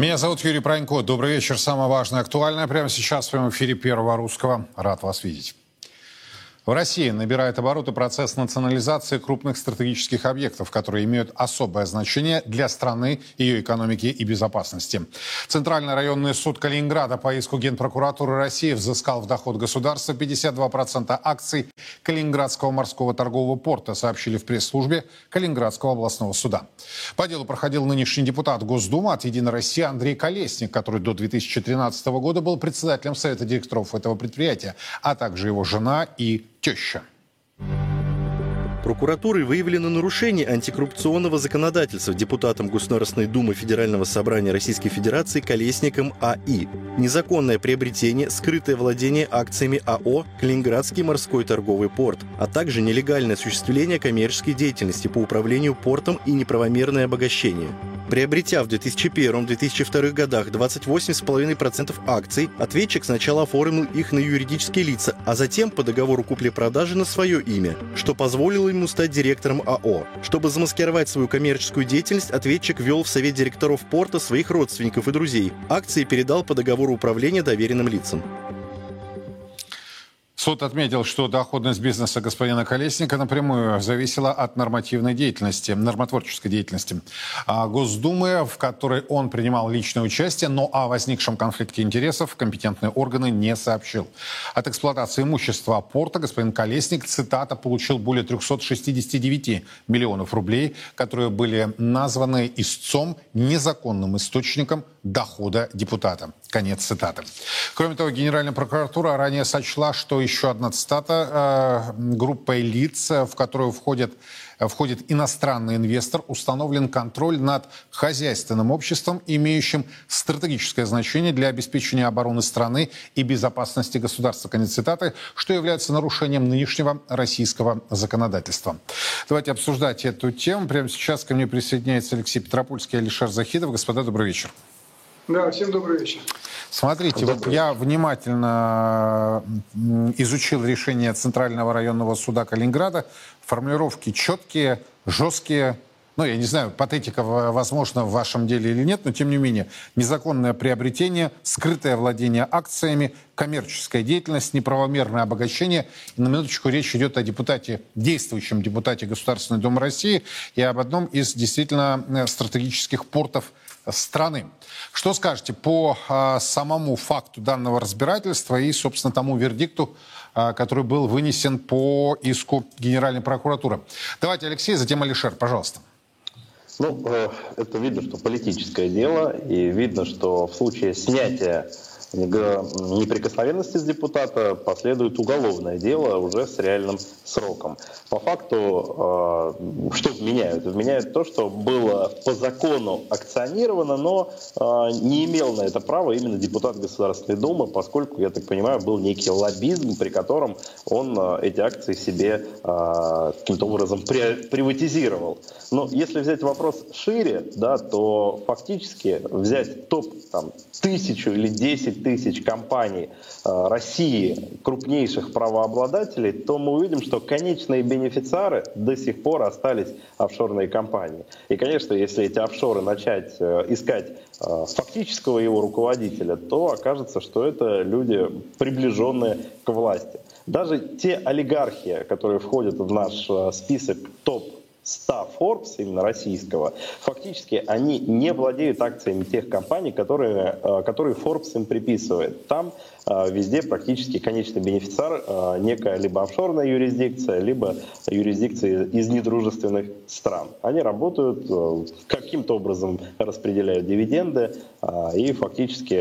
Меня зовут Юрий Пронько. Добрый вечер. Самое важное, актуальное прямо сейчас в прямом эфире Первого Русского. Рад вас видеть. В России набирает обороты процесс национализации крупных стратегических объектов, которые имеют особое значение для страны, ее экономики и безопасности. Центральный районный суд Калининграда по иску Генпрокуратуры России взыскал в доход государства 52% акций Калининградского морского торгового порта, сообщили в пресс-службе Калининградского областного суда. По делу проходил нынешний депутат Госдумы от «Единой России» Андрей Колесник, который до 2013 года был председателем Совета директоров этого предприятия, а также его жена и теща. Прокуратурой выявлено нарушение антикоррупционного законодательства депутатом Государственной Думы Федерального собрания Российской Федерации Колесником А.И. Незаконное приобретение, скрытое владение акциями АО «Калининградский морской торговый порт», а также нелегальное осуществление коммерческой деятельности по управлению портом и неправомерное обогащение. Приобретя в 2001-2002 годах 28,5% акций, ответчик сначала оформил их на юридические лица, а затем по договору купли-продажи на свое имя, что позволило ему стать директором АО. Чтобы замаскировать свою коммерческую деятельность, ответчик ввел в совет директоров порта своих родственников и друзей. Акции передал по договору управления доверенным лицам. Суд отметил, что доходность бизнеса господина Колесника напрямую зависела от нормативной деятельности, нормотворческой деятельности а Госдумы, в которой он принимал личное участие, но о возникшем конфликте интересов компетентные органы не сообщил. От эксплуатации имущества порта господин Колесник, цитата, получил более 369 миллионов рублей, которые были названы истцом незаконным источником дохода депутата. Конец цитаты. Кроме того, Генеральная прокуратура ранее сочла, что еще одна цитата э, группой лиц, в которую входит, входит иностранный инвестор, установлен контроль над хозяйственным обществом, имеющим стратегическое значение для обеспечения обороны страны и безопасности государства. Конец цитаты, что является нарушением нынешнего российского законодательства. Давайте обсуждать эту тему. Прямо сейчас ко мне присоединяется Алексей Петропольский и Алишер Захидов. Господа, добрый вечер. Да, всем добрый вечер. Смотрите, добрый. вот я внимательно изучил решение Центрального районного суда Калининграда. Формулировки четкие, жесткие. Ну, я не знаю, патетика, возможно, в вашем деле или нет, но тем не менее, незаконное приобретение, скрытое владение акциями, коммерческая деятельность, неправомерное обогащение. И на минуточку речь идет о депутате, действующем депутате Государственной Думы России и об одном из действительно э, стратегических портов страны. Что скажете по а, самому факту данного разбирательства и, собственно, тому вердикту, а, который был вынесен по иску Генеральной прокуратуры? Давайте, Алексей, затем Алишер, пожалуйста. Ну, э, это видно, что политическое дело, и видно, что в случае снятия неприкосновенности с депутата последует уголовное дело уже с реальным сроком. По факту, э, что вменяют? Вменяют то, что было по закону акционировано, но э, не имел на это право именно депутат Государственной Думы, поскольку, я так понимаю, был некий лоббизм, при котором он э, эти акции себе каким-то образом приватизировал. Но если взять вопрос шире, да, то фактически взять топ там, тысячу или десять тысяч компаний э, России, крупнейших правообладателей, то мы увидим, что конечные бенефициары до сих пор остались офшорные компании. И, конечно, если эти офшоры начать э, искать э, фактического его руководителя, то окажется, что это люди, приближенные к власти. Даже те олигархи, которые входят в наш список топ 100 Forbes, именно российского, фактически они не владеют акциями тех компаний, которые, э, которые Forbes им приписывает. Там везде практически конечный бенефициар э, некая либо офшорная юрисдикция, либо юрисдикция из недружественных стран. Они работают, каким-то образом распределяют дивиденды, и фактически,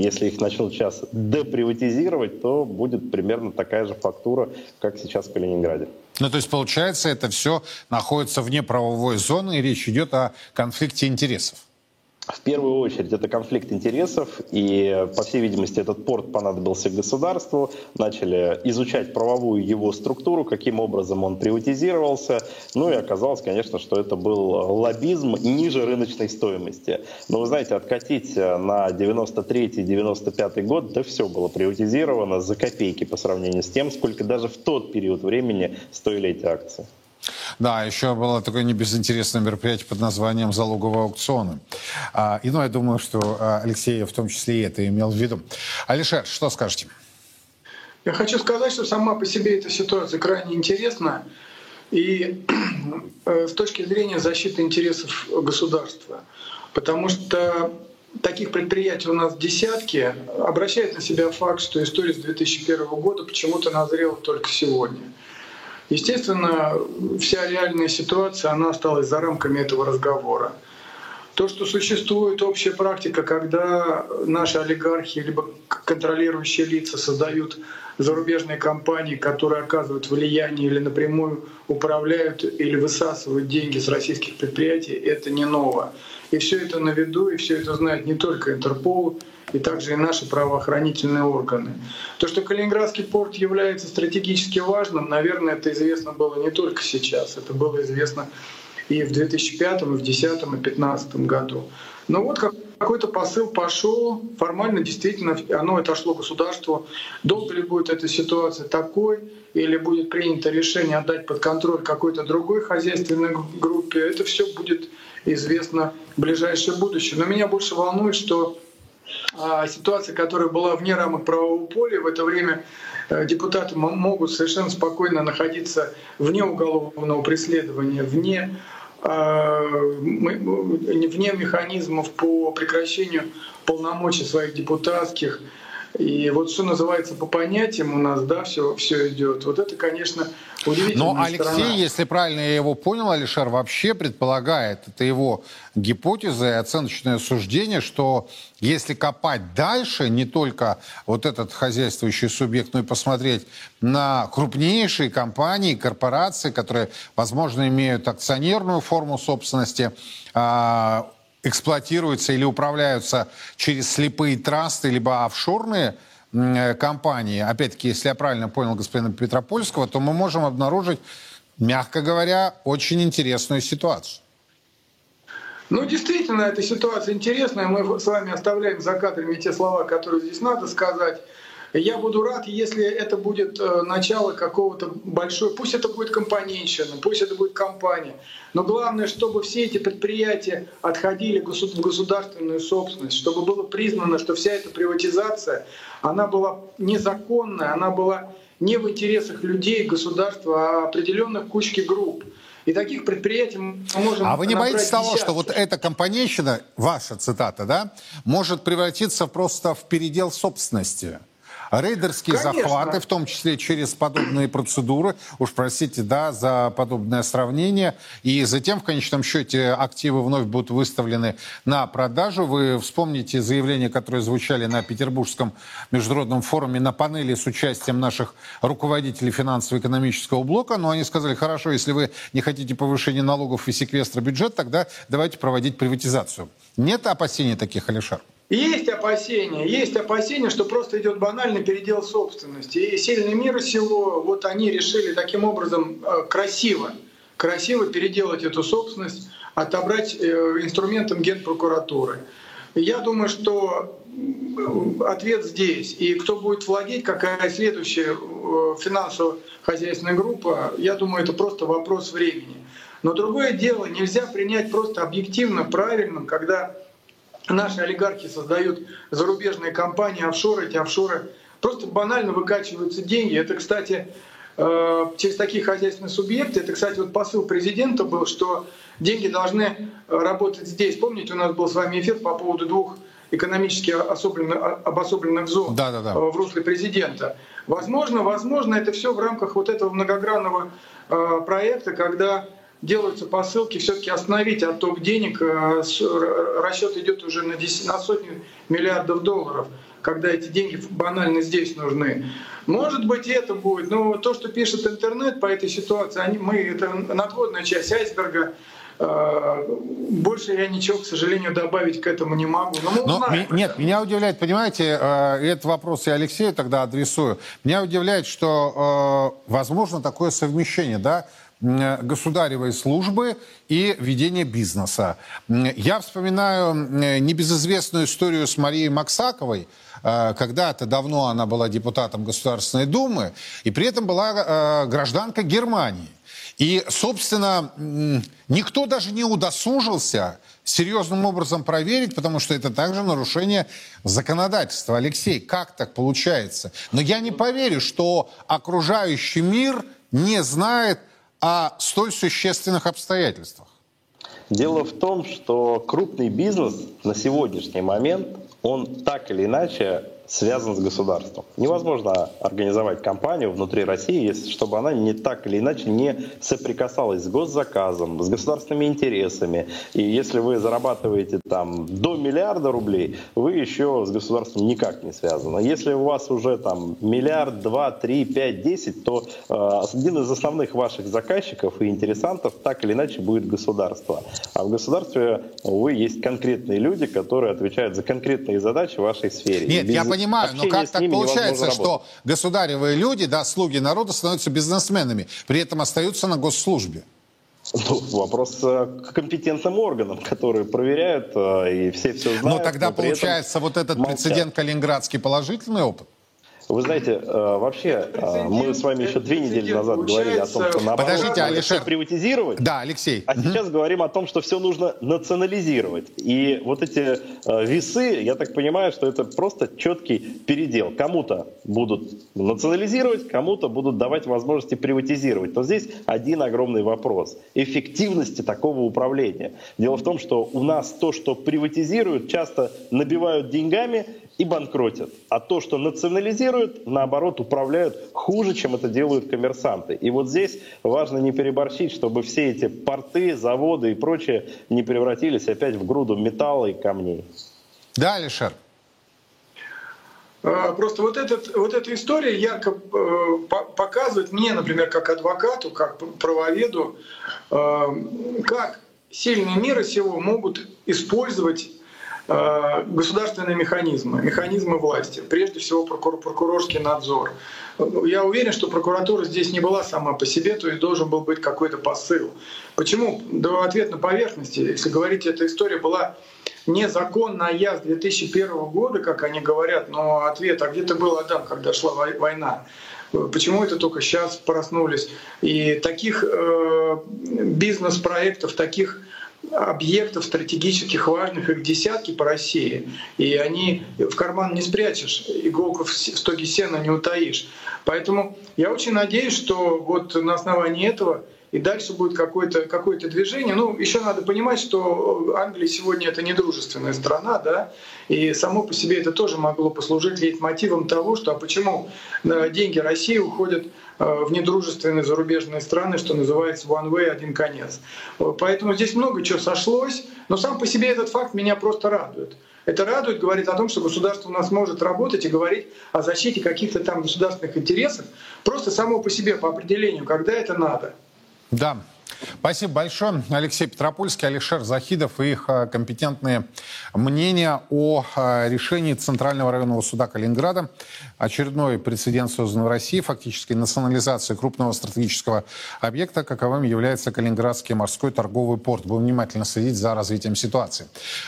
если их начнут сейчас деприватизировать, то будет примерно такая же фактура, как сейчас в Калининграде. Ну, то есть, получается, это все находится вне правовой зоны, и речь идет о конфликте интересов. В первую очередь это конфликт интересов, и, по всей видимости, этот порт понадобился государству. Начали изучать правовую его структуру, каким образом он приватизировался. Ну и оказалось, конечно, что это был лоббизм ниже рыночной стоимости. Но вы знаете, откатить на 93-95 год, да все было приватизировано за копейки по сравнению с тем, сколько даже в тот период времени стоили эти акции. Да, еще было такое небезынтересное мероприятие под названием «Залоговые аукционы». А, и, ну, я думаю, что а, Алексей в том числе и это имел в виду. Алишер, что скажете? Я хочу сказать, что сама по себе эта ситуация крайне интересна. И э, с точки зрения защиты интересов государства. Потому что таких предприятий у нас десятки. Обращает на себя факт, что история с 2001 года почему-то назрела только сегодня. Естественно, вся реальная ситуация, она осталась за рамками этого разговора. То, что существует общая практика, когда наши олигархи либо контролирующие лица создают зарубежные компании, которые оказывают влияние или напрямую управляют или высасывают деньги с российских предприятий, это не ново. И все это на виду, и все это знает не только Интерпол, и также и наши правоохранительные органы. То, что Калининградский порт является стратегически важным, наверное, это известно было не только сейчас, это было известно и в 2005, и в 2010, и 2015 году. Но вот какой-то посыл пошел, формально действительно оно отошло государству. Долго ли будет эта ситуация такой, или будет принято решение отдать под контроль какой-то другой хозяйственной группе, это все будет известно в ближайшее будущее. Но меня больше волнует, что а, ситуация, которая была вне рамок правового поля, в это время э, депутаты могут совершенно спокойно находиться вне уголовного преследования, вне вне механизмов по прекращению полномочий своих депутатских, и вот что называется по понятиям у нас, да, все, все идет. Вот это, конечно, удивительно. Но Алексей, сторона. если правильно я его понял, Алишер вообще предполагает, это его гипотеза и оценочное суждение, что если копать дальше, не только вот этот хозяйствующий субъект, но и посмотреть на крупнейшие компании, корпорации, которые, возможно, имеют акционерную форму собственности, а, эксплуатируются или управляются через слепые трасты, либо офшорные э, компании, опять-таки, если я правильно понял господина Петропольского, то мы можем обнаружить, мягко говоря, очень интересную ситуацию. Ну, действительно, эта ситуация интересная. Мы с вами оставляем за кадрами те слова, которые здесь надо сказать. Я буду рад, если это будет э, начало какого-то большой, пусть это будет компанейщина, пусть это будет компания, но главное, чтобы все эти предприятия отходили в государственную собственность, чтобы было признано, что вся эта приватизация, она была незаконная, она была не в интересах людей, государства, а определенных кучки групп. И таких предприятий мы можем... А вы не боитесь того, что вот эта компанейщина, ваша цитата, да, может превратиться просто в передел собственности? Рейдерские Конечно. захваты, в том числе через подобные процедуры, уж простите, да, за подобное сравнение, и затем в конечном счете активы вновь будут выставлены на продажу. Вы вспомните заявления, которые звучали на Петербургском международном форуме на панели с участием наших руководителей финансово-экономического блока, но они сказали, хорошо, если вы не хотите повышения налогов и секвестра бюджета, тогда давайте проводить приватизацию. Нет опасений таких, Алишер? Есть опасения, есть опасения, что просто идет банальный передел собственности. И сильный мир село, вот они решили таким образом э, красиво, красиво переделать эту собственность, отобрать э, инструментом генпрокуратуры. Я думаю, что ответ здесь. И кто будет владеть, какая следующая э, финансово-хозяйственная группа, я думаю, это просто вопрос времени. Но другое дело, нельзя принять просто объективно правильным, когда наши олигархи создают зарубежные компании, офшоры, эти офшоры просто банально выкачиваются деньги. Это, кстати, э, через такие хозяйственные субъекты, это, кстати, вот посыл президента был, что деньги должны работать здесь. Помните, у нас был с вами эфир по поводу двух экономически особенных, обособленных зон да, да, да. в русле президента. Возможно, возможно, это все в рамках вот этого многогранного э, проекта, когда делаются посылки все-таки остановить отток денег. Э, расчет идет уже на, 10, на сотни миллиардов долларов, когда эти деньги банально здесь нужны. Может быть, это будет, но то, что пишет интернет по этой ситуации, они, мы, это надводная часть айсберга. Э, больше я ничего, к сожалению, добавить к этому не могу. Но мы Но, нет, меня удивляет, понимаете, э, этот вопрос я Алексею тогда адресую. Меня удивляет, что возможно такое совмещение, да, государевой службы и ведения бизнеса. Я вспоминаю небезызвестную историю с Марией Максаковой. Э, когда-то давно она была депутатом Государственной Думы, и при этом была э, гражданка Германии. И, собственно, никто даже не удосужился серьезным образом проверить, потому что это также нарушение законодательства. Алексей, как так получается? Но я не поверю, что окружающий мир не знает о столь существенных обстоятельствах. Дело в том, что крупный бизнес на сегодняшний момент, он так или иначе связан с государством. Невозможно организовать компанию внутри России, чтобы она не так или иначе не соприкасалась с госзаказом, с государственными интересами. И если вы зарабатываете там до миллиарда рублей, вы еще с государством никак не связаны. Если у вас уже там миллиард, два, три, пять, десять, то э, один из основных ваших заказчиков и интересантов так или иначе будет государство. А в государстве, увы, есть конкретные люди, которые отвечают за конкретные задачи в вашей сфере. Нет, я понимаю понимаю, но как так получается, что государевые люди, да, слуги народа становятся бизнесменами, при этом остаются на госслужбе? Ну, вопрос к компетентным органам, которые проверяют, э, и все все знают. Но тогда но получается вот этот молчат. прецедент калининградский положительный опыт? Вы знаете, э, вообще, э, мы с вами еще две недели назад говорили о том, что наоборот, Подождите, Алишер. приватизировать. Да, Алексей. А сейчас говорим о том, что все нужно национализировать. И вот эти э, весы, я так понимаю, что это просто четкий передел. Кому-то будут национализировать, кому-то будут давать возможности приватизировать. Но здесь один огромный вопрос. Эффективности такого управления. Дело в том, что у нас то, что приватизируют, часто набивают деньгами и банкротят. А то, что национализируют, наоборот, управляют хуже, чем это делают коммерсанты. И вот здесь важно не переборщить, чтобы все эти порты, заводы и прочее не превратились опять в груду металла и камней. Да, Алишер? А, просто вот, этот, вот эта история ярко э, показывает мне, например, как адвокату, как правоведу, э, как сильные мира сего могут использовать Э, государственные механизмы, механизмы власти, прежде всего прокур, прокурорский надзор. Я уверен, что прокуратура здесь не была сама по себе, то есть должен был быть какой-то посыл. Почему? Да ответ на поверхности. Если говорить, эта история была незаконная с 2001 года, как они говорят, но ответ, а где ты был, Адам, когда шла война? Почему это только сейчас проснулись? И таких э, бизнес-проектов, таких объектов стратегических важных, их десятки по России. И они в карман не спрячешь, иголку в стоге сена не утаишь. Поэтому я очень надеюсь, что вот на основании этого и дальше будет какое-то какое движение. Ну, еще надо понимать, что Англия сегодня это недружественная страна, да, и само по себе это тоже могло послужить лейтмотивом того, что а почему э, деньги России уходят э, в недружественные зарубежные страны, что называется one way, один конец. Поэтому здесь много чего сошлось, но сам по себе этот факт меня просто радует. Это радует, говорит о том, что государство у нас может работать и говорить о защите каких-то там государственных интересов, просто само по себе, по определению, когда это надо. Да. Спасибо большое. Алексей Петропольский, Алишер Захидов и их э, компетентные мнения о э, решении Центрального районного суда Калининграда. Очередной прецедент создан в России, фактически национализация крупного стратегического объекта, каковым является Калининградский морской торговый порт. Будем внимательно следить за развитием ситуации.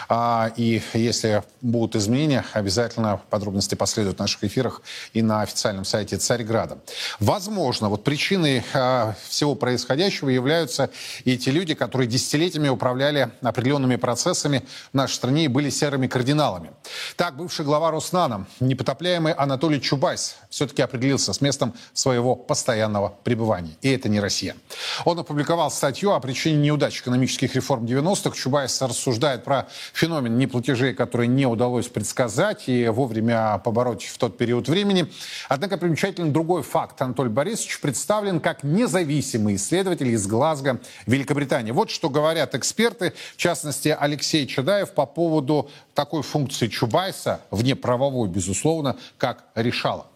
А, и если будут изменения, обязательно подробности последуют в наших эфирах и на официальном сайте Царьграда. Возможно, вот причиной э, всего происходящего являются являются и те люди, которые десятилетиями управляли определенными процессами в нашей стране и были серыми кардиналами. Так, бывший глава Роснана, непотопляемый Анатолий Чубайс, все-таки определился с местом своего постоянного пребывания. И это не Россия. Он опубликовал статью о причине неудач экономических реформ 90-х. Чубайс рассуждает про феномен неплатежей, который не удалось предсказать и вовремя побороть в тот период времени. Однако примечательный другой факт. Анатолий Борисович представлен как независимый исследователь из Глазго Великобритании. Вот что говорят эксперты, в частности Алексей Чадаев по поводу такой функции Чубайса, вне правовой, безусловно, как решала.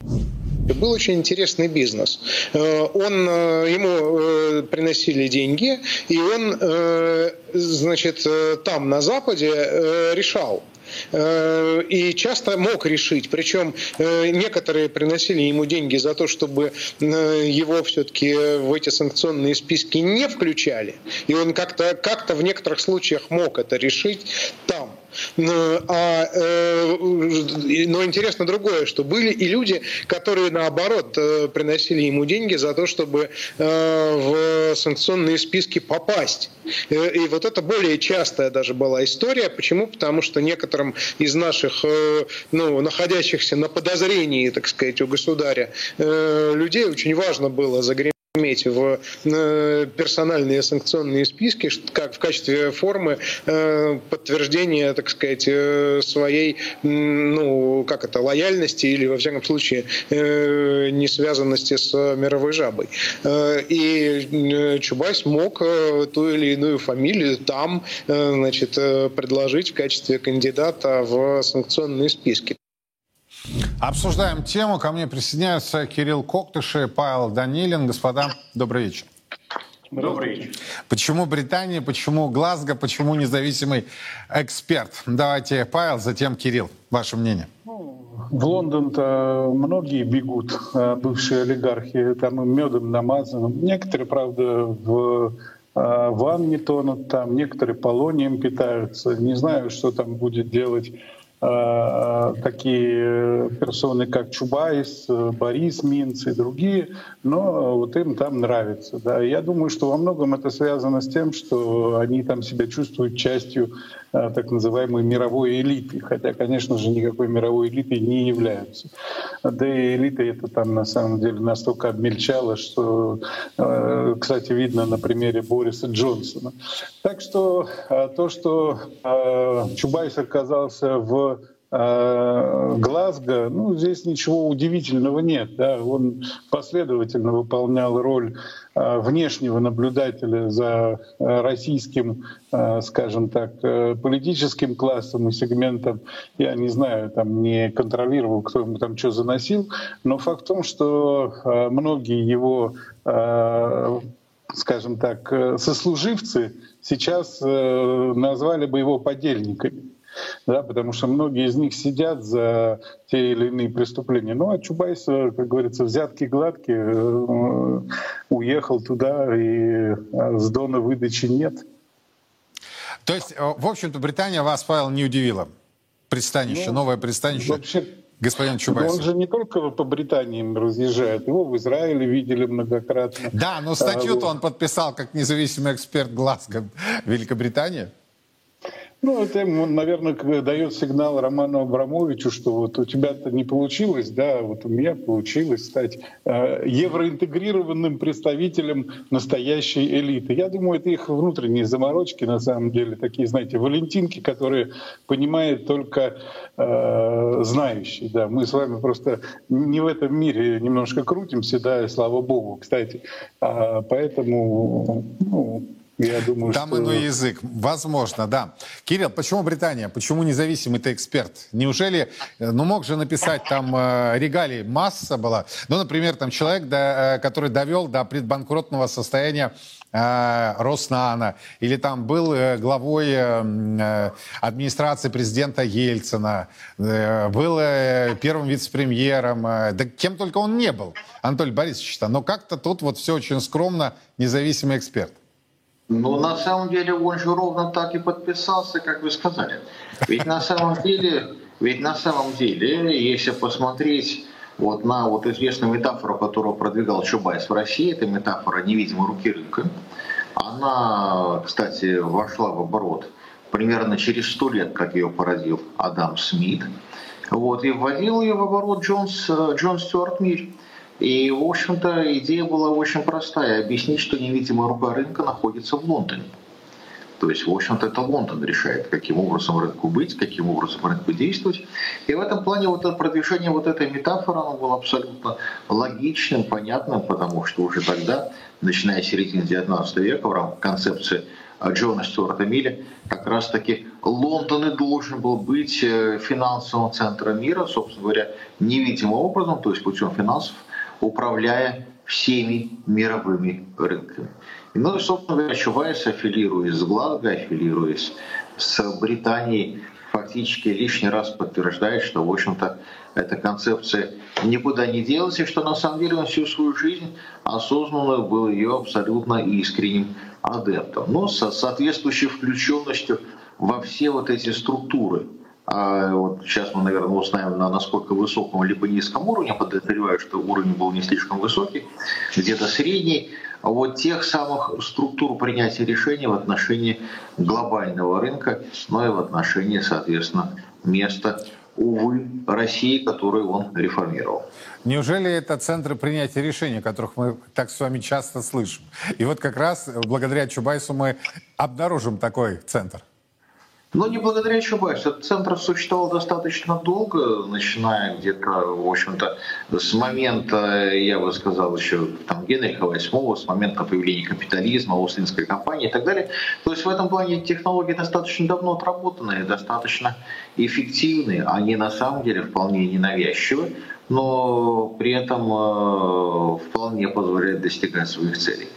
Был очень интересный бизнес. Э, он, э, ему э, приносили деньги, и он, значит, там, на Западе, решал и часто мог решить. Причем э, некоторые приносили ему деньги за то, чтобы э, его все-таки в эти санкционные списки не включали. И он как-то как в некоторых случаях мог это решить там. А, но интересно другое, что были и люди, которые наоборот приносили ему деньги за то, чтобы в санкционные списки попасть. И вот это более частая даже была история. Почему? Потому что некоторым из наших, ну, находящихся на подозрении, так сказать, у государя людей очень важно было загреметь иметь в э, персональные санкционные списки как в качестве формы э, подтверждения, так сказать, э, своей, ну, как это, лояльности или, во всяком случае, не связанности с мировой жабой. И Чубайс мог ту или иную фамилию там, значит, предложить в качестве кандидата в санкционные списки. Обсуждаем тему. Ко мне присоединяются Кирилл Коктыши, Павел Данилин. Господа, добрый вечер. Добрый вечер. Почему Британия, почему Глазго, почему независимый эксперт? Давайте Павел, затем Кирилл. Ваше мнение. Ну, в Лондон-то многие бегут, а бывшие олигархи, там им медом намазано. Некоторые, правда, в а, ванне тонут там, некоторые полонием питаются. Не знаю, что там будет делать такие персоны, как Чубайс, Борис Минц и другие, но вот им там нравится. Да. Я думаю, что во многом это связано с тем, что они там себя чувствуют частью э, так называемой мировой элиты, хотя, конечно же, никакой мировой элитой не являются. Да и элита это там на самом деле настолько обмельчала, что, э, кстати, видно на примере Бориса Джонсона. Так что то, что Чубайс оказался в Э, Глазго, ну, здесь ничего удивительного нет. Да? Он последовательно выполнял роль э, внешнего наблюдателя за э, российским, скажем так, политическим классом и сегментом. Я не знаю, там не контролировал, кто ему там что заносил, но факт в том, что многие его скажем так, сослуживцы сейчас назвали бы его подельниками да, потому что многие из них сидят за те или иные преступления. Ну а Чубайс, как говорится, взятки гладки, э, уехал туда, и э, с Дона выдачи нет. То есть, э, в общем-то, Британия вас, Павел, не удивила? Пристанище, ну, новое пристанище? Вообще, господин Чубайс. Он же не только по Британии разъезжает, его в Израиле видели многократно. Да, но статью-то а, он подписал как независимый эксперт Глазго Великобритании. Ну, это, наверное, дает сигнал Роману Абрамовичу, что вот у тебя-то не получилось, да, вот у меня получилось стать э, евроинтегрированным представителем настоящей элиты. Я думаю, это их внутренние заморочки, на самом деле, такие, знаете, валентинки, которые понимает только э, знающий. Да. Мы с вами просто не в этом мире немножко крутимся, да, и слава богу, кстати. А, поэтому, ну, я думаю, Там что... иной язык. Возможно, да. Кирилл, почему Британия? Почему независимый ты эксперт? Неужели, э, ну мог же написать там э, регалий масса была. Ну, например, там человек, да, э, который довел до предбанкротного состояния э, Роснана, или там был э, главой э, администрации президента Ельцина, э, был э, первым вице-премьером, э, да кем только он не был, Анатолий Борисович. Но как-то тут вот все очень скромно, независимый эксперт. Ну, на самом деле, он же ровно так и подписался, как вы сказали. Ведь на самом деле, ведь на самом деле, если посмотреть вот на вот известную метафору, которую продвигал Чубайс в России, это метафора невидимой руки рынка. Она, кстати, вошла в оборот примерно через сто лет, как ее породил Адам Смит. Вот, и вводил ее в оборот Джонс, Джон Стюарт Миль. И, в общем-то, идея была очень простая. Объяснить, что невидимая рука рынка находится в Лондоне. То есть, в общем-то, это Лондон решает, каким образом рынку быть, каким образом рынку действовать. И в этом плане вот это продвижение вот этой метафоры, оно было абсолютно логичным, понятным, потому что уже тогда, начиная с середины 19 века, в рамках концепции Джона Стюарта Милля, как раз-таки Лондон и должен был быть э, финансовым центром мира, собственно говоря, невидимым образом, то есть путем финансов, управляя всеми мировыми рынками. Ну и, собственно говоря, Чувайс, аффилируясь с Гладго, аффилируясь с Британией, фактически лишний раз подтверждает, что, в общем-то, эта концепция никуда не делась, и что на самом деле он всю свою жизнь осознанно был ее абсолютно искренним адептом. Но со соответствующей включенностью во все вот эти структуры. А вот сейчас мы, наверное, узнаем, на насколько высоком либо низком уровне. Подозреваю, что уровень был не слишком высокий, где-то средний. Вот тех самых структур принятия решений в отношении глобального рынка, но и в отношении, соответственно, места увы, России, которую он реформировал. Неужели это центры принятия решений, о которых мы так с вами часто слышим? И вот как раз благодаря Чубайсу мы обнаружим такой центр. Но не благодаря Чубайсу. Этот центр существовал достаточно долго, начиная где-то, в общем-то, с момента, я бы сказал, еще там, Генриха VIII, с момента появления капитализма, Ослинской компании и так далее. То есть в этом плане технологии достаточно давно отработанные, достаточно эффективные. Они на самом деле вполне ненавязчивы, но при этом э, вполне позволяют достигать своих целей.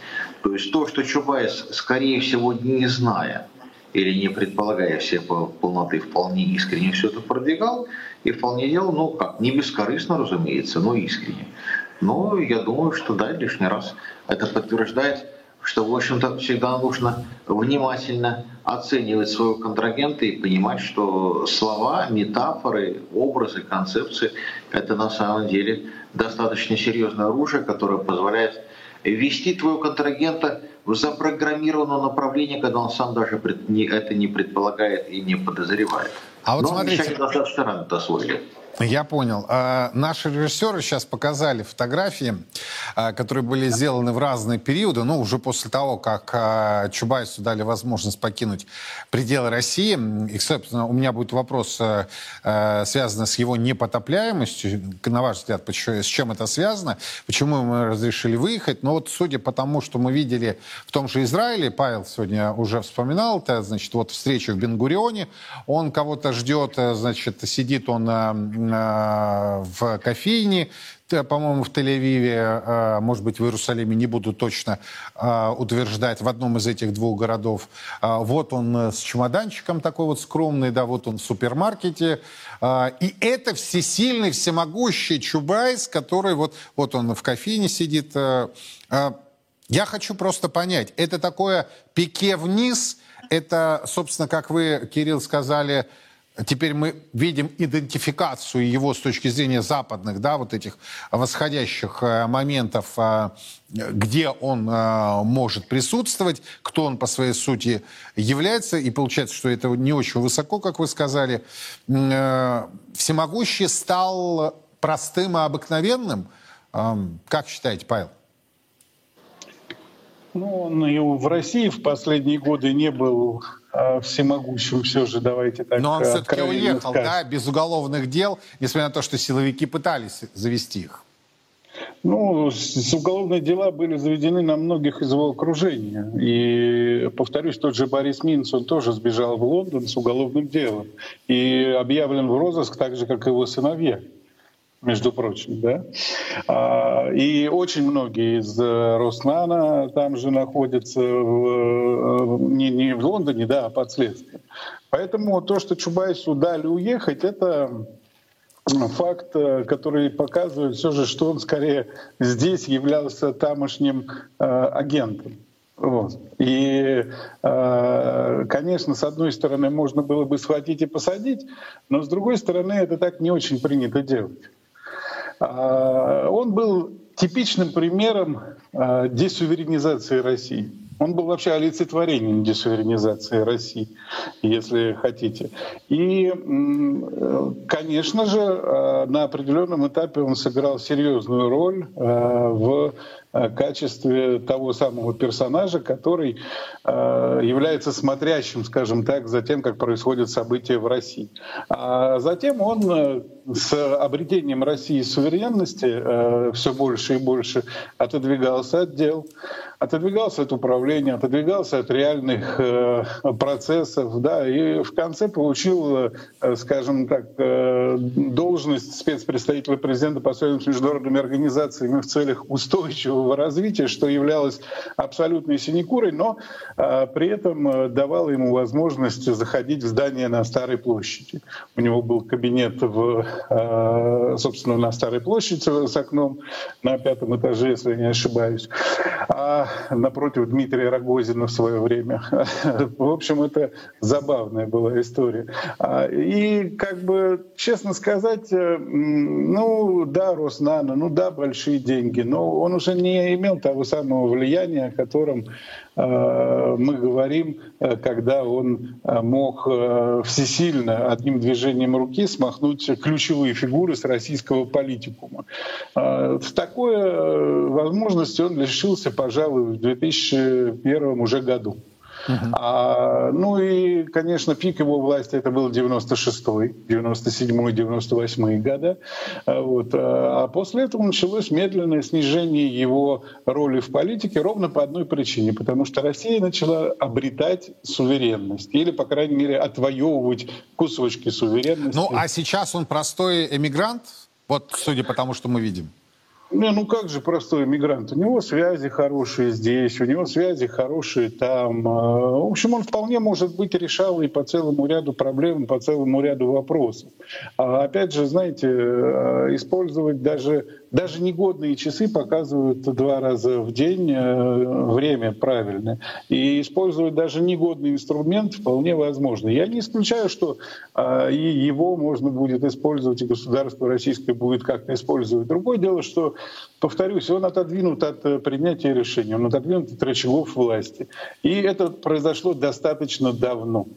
То есть то, что Чубайс, скорее всего, не зная, или не предполагая все полноты, вполне искренне все это продвигал и вполне делал, ну как, не бескорыстно, разумеется, но искренне. Но я думаю, что да, лишний раз это подтверждает, что, в общем-то, всегда нужно внимательно оценивать своего контрагента и понимать, что слова, метафоры, образы, концепции – это на самом деле достаточно серьезное оружие, которое позволяет ввести твоего контрагента в запрограммированное направление, когда он сам даже это не предполагает и не подозревает. А вот Но смотрите, достаточно рано это освоили. Я понял. А, наши режиссеры сейчас показали фотографии, а, которые были сделаны в разные периоды, ну, уже после того, как а, Чубайсу дали возможность покинуть пределы России. И, собственно, у меня будет вопрос, связанный с его непотопляемостью. На ваш взгляд, с чем это связано? Почему мы разрешили выехать? Но вот судя по тому, что мы видели в том же Израиле, Павел сегодня уже вспоминал это, значит, вот встреча в Бенгурионе, он кого-то ждет, значит, сидит он в кофейне, по-моему, в Тель-Авиве, а, может быть, в Иерусалиме, не буду точно а, утверждать, в одном из этих двух городов. Вот он э, с чемоданчиком такой вот скромный, да, вот он в супермаркете. И это всесильный, всемогущий Чубайс, который вот, вот он в кофейне сидит. Э, я хочу просто понять, это такое пике вниз, это, собственно, как вы, Кирилл, сказали, Теперь мы видим идентификацию его с точки зрения западных, да, вот этих восходящих э, моментов, э, где он э, может присутствовать, кто он по своей сути является. И получается, что это не очень высоко, как вы сказали. Всемогущий стал простым и обыкновенным. Как считаете, Павел? Ну, он и в России в последние годы не был всемогущим все же, давайте так Но он все-таки уехал, сказать. да, без уголовных дел, несмотря на то, что силовики пытались завести их. Ну, уголовные дела были заведены на многих из его окружения. И, повторюсь, тот же Борис Минц, он тоже сбежал в Лондон с уголовным делом. И объявлен в розыск так же, как и его сыновья между прочим, да. А, и очень многие из э, Роснана там же находятся в, э, не, не в Лондоне, да, а под следствием. Поэтому то, что Чубайсу дали уехать, это факт, э, который показывает все же, что он скорее здесь являлся тамошним агентом. Вот. И, э, конечно, с одной стороны, можно было бы схватить и посадить, но с другой стороны, это так не очень принято делать. А, он был типичным примером а, десуверенизации России. Он был вообще олицетворением десуверенизации России, если хотите. И, конечно же, а, на определенном этапе он сыграл серьезную роль в качестве того самого персонажа, который э, является смотрящим, скажем так, за тем, как происходят события в России. А затем он э, с обретением России суверенности все больше и больше отодвигался от дел, отодвигался от управления, отодвигался от реальных процессов, да, и в конце получил, скажем так, должность спецпредставителя президента по связям с международными организациями в целях устойчивого устойчивого развития, что являлось абсолютной синекурой, но а, при этом э, давало ему возможность заходить в здание на Старой площади. У него был кабинет, в, а, собственно, на Старой площади с окном на пятом этаже, если я не ошибаюсь, а напротив Дмитрия Рогозина в свое время. В общем, это забавная была история. А, и как бы, честно сказать, э, ну да, Роснано, ну да, большие деньги, но он уже не имел того самого влияния, о котором э, мы говорим, э, когда он мог всесильно одним движением руки смахнуть ключевые фигуры с российского политикума. В такой возможности он лишился, пожалуй, в 2001 уже году. Uh-huh. А, ну и, конечно, пик его власти это был 96-й, 97-й, 98-й года. А, вот. А, а после этого началось медленное снижение его роли в политике ровно по одной причине, потому что Россия начала обретать суверенность или, по крайней мере, отвоевывать кусочки суверенности. Ну, а сейчас он простой эмигрант, вот судя по тому, что мы видим? Не, ну как же простой иммигрант? У него связи хорошие здесь, у него связи хорошие там. А, в общем, он вполне может быть решал и по целому ряду проблем, по целому ряду вопросов. А опять же, знаете, а, использовать даже даже негодные часы показывают два раза в день э, время правильное. И использовать даже негодный инструмент вполне возможно. Я не исключаю, что а, и его можно будет использовать, и государство российское будет как-то использовать. Другое дело, что, повторюсь, он отодвинут от э, принятия решений, он отодвинут от рычагов власти. И это произошло достаточно давно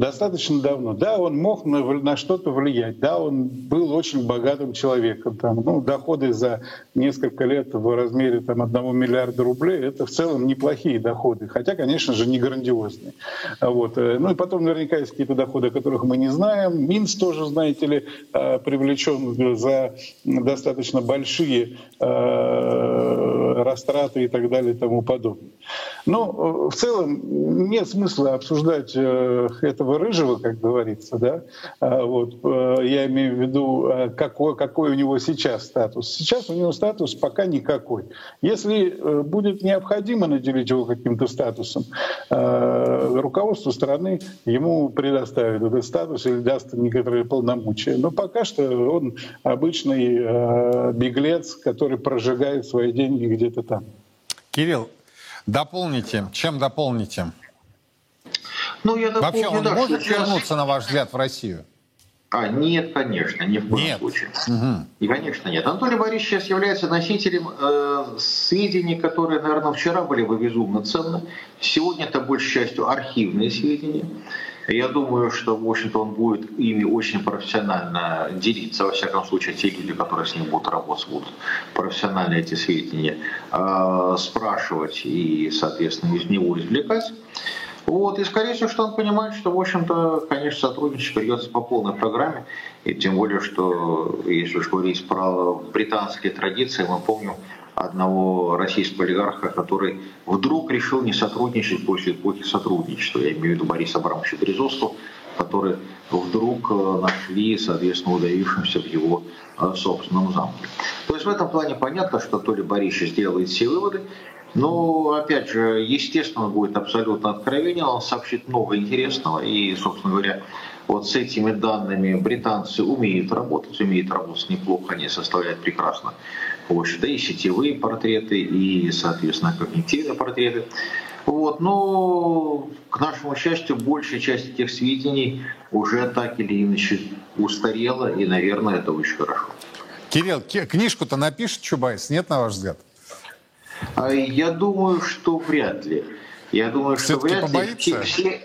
достаточно давно. Да, он мог на, на что-то влиять, да, он был очень богатым человеком. Там, ну, доходы за несколько лет в размере там, 1 миллиарда рублей — это в целом неплохие доходы, хотя, конечно же, не грандиозные. Вот. Э, ну и потом наверняка есть какие-то доходы, о которых мы не знаем. Минс тоже, знаете ли, э, привлечен за достаточно большие э, растраты и так далее и тому подобное. Но в целом нет смысла обсуждать этого этого рыжего, как говорится, да, а, вот, э, я имею в виду, э, какой, какой у него сейчас статус. Сейчас у него статус пока никакой. Если э, будет необходимо наделить его каким-то статусом, руководство страны ему предоставит этот статус или даст некоторые полномочия. Но пока что он обычный беглец, который прожигает свои деньги где-то там. Кирилл, дополните. Чем дополните? Ну, я Вообще он да, может сейчас... вернуться, на ваш взгляд, в Россию? А, нет, конечно, ни в коем нет. случае. Угу. И, конечно, нет. Анатолий Борисович сейчас является носителем э, сведений, которые, наверное, вчера были бы безумно ценны. Сегодня это большей частью архивные сведения. Я думаю, что, в общем-то, он будет ими очень профессионально делиться. Во всяком случае, те люди, которые с ним будут работать, будут профессионально эти сведения э, спрашивать и, соответственно, из него извлекать. Вот, и скорее всего, что он понимает, что, в общем-то, конечно, сотрудничать придется по полной программе, и тем более, что, если уж говорить про британские традиции, мы помним одного российского олигарха, который вдруг решил не сотрудничать после эпохи сотрудничества. Я имею в виду Бориса Абрамовича Березовского, который вдруг э, нашли, соответственно, удавившимся в его э, собственном замке. То есть в этом плане понятно, что то ли Борисович сделает все выводы, ну, опять же, естественно, будет абсолютно откровенен, он сообщит много интересного. И, собственно говоря, вот с этими данными британцы умеют работать, умеют работать неплохо, они составляют прекрасно. В общем-то, и сетевые портреты, и, соответственно, когнитивные портреты. Вот, но, к нашему счастью, большая часть этих сведений уже так или иначе устарела, и, наверное, это очень хорошо. Кирилл, книжку-то напишет Чубайс, нет, на ваш взгляд? А я думаю, что вряд ли. Я думаю, что вряд ли. Все,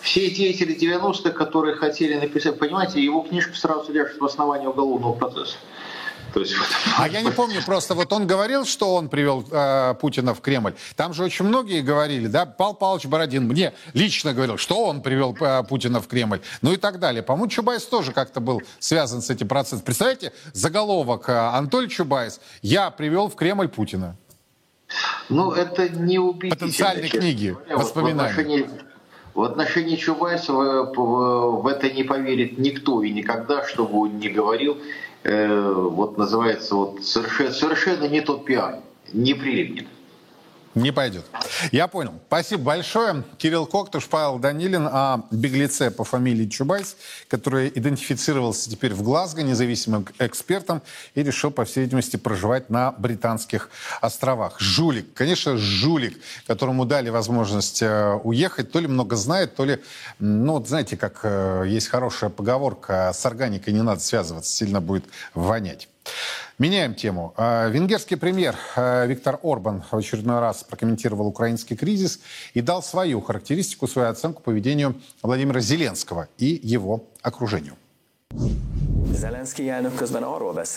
все, деятели 90-х, которые хотели написать, понимаете, его книжка сразу держит в основании уголовного процесса. То есть, а я не помню, просто вот он говорил, что он привел э, Путина в Кремль. Там же очень многие говорили, да, Пал Павлович Бородин мне лично говорил, что он привел э, Путина в Кремль, ну и так далее. По-моему, Чубайс тоже как-то был связан с этим процессом. Представляете, заголовок э, Анатолий Чубайс «Я привел в Кремль Путина». Ну, это не убедительно. Потенциальные книги, говоря. воспоминания. В отношении, в отношении Чубайсова в это не поверит никто и никогда, что бы он ни говорил. Э, вот называется вот совершенно, совершенно не тот пиар. не прилипнет. Не пойдет. Я понял. Спасибо большое. Кирилл Коктыш, Павел Данилин о беглеце по фамилии Чубайс, который идентифицировался теперь в Глазго независимым экспертом и решил, по всей видимости, проживать на Британских островах. Жулик. Конечно, жулик, которому дали возможность э, уехать. То ли много знает, то ли... Ну, вот знаете, как э, есть хорошая поговорка, с органикой не надо связываться, сильно будет вонять. Меняем тему. А, венгерский премьер а, Виктор Орбан в очередной раз прокомментировал украинский кризис и дал свою характеристику, свою оценку поведению Владимира Зеленского и его окружению.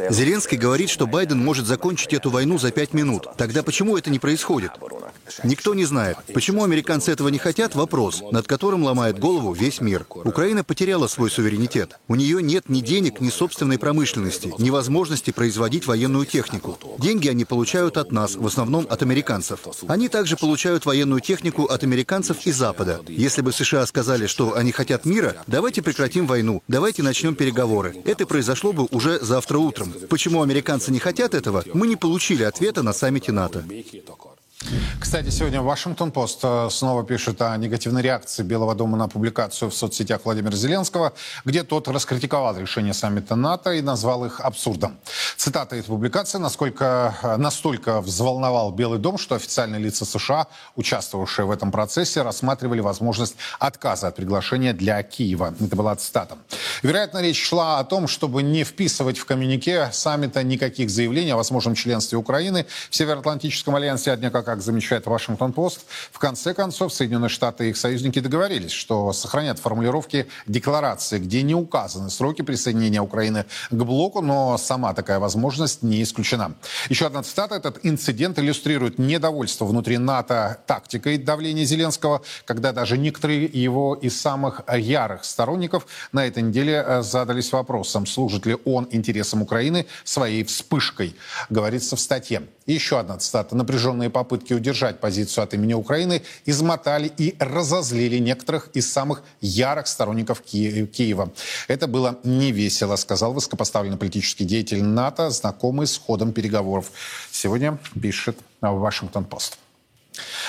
Зеленский говорит, что Байден может закончить эту войну за пять минут. Тогда почему это не происходит? Никто не знает. Почему американцы этого не хотят – вопрос, над которым ломает голову весь мир. Украина потеряла свой суверенитет. У нее нет ни денег, ни собственной промышленности, ни возможности производить военную технику. Деньги они получают от нас, в основном от американцев. Они также получают военную технику от американцев и Запада. Если бы США сказали, что они хотят мира, давайте прекратим войну, давайте начнем переговоры. Это произошло бы уже завтра утром. Почему американцы не хотят этого, мы не получили ответа на саммите НАТО. Кстати, сегодня Вашингтон-Пост э, снова пишет о негативной реакции Белого дома на публикацию в соцсетях Владимира Зеленского, где тот раскритиковал решение саммита НАТО и назвал их абсурдом. Цитата из публикации насколько, э, настолько взволновал Белый дом, что официальные лица США, участвовавшие в этом процессе, рассматривали возможность отказа от приглашения для Киева. Это была цитата. Вероятно, речь шла о том, чтобы не вписывать в коммюнике саммита никаких заявлений о возможном членстве Украины в Североатлантическом альянсе, однако, как замечает Вашингтон-Пост, в конце концов Соединенные Штаты и их союзники договорились, что сохранят формулировки декларации, где не указаны сроки присоединения Украины к блоку, но сама такая возможность не исключена. Еще одна цитата. Этот инцидент иллюстрирует недовольство внутри НАТО тактикой давления Зеленского, когда даже некоторые его из самых ярых сторонников на этой неделе э, задались вопросом, служит ли он интересам Украины своей вспышкой, говорится в статье. И еще одна цитата. Напряженные попытки удержать позицию от имени Украины измотали и разозлили некоторых из самых ярых сторонников Ки- Киева. Это было не весело, сказал высокопоставленный политический деятель НАТО, знакомый с ходом переговоров. Сегодня пишет Вашингтон-Пост.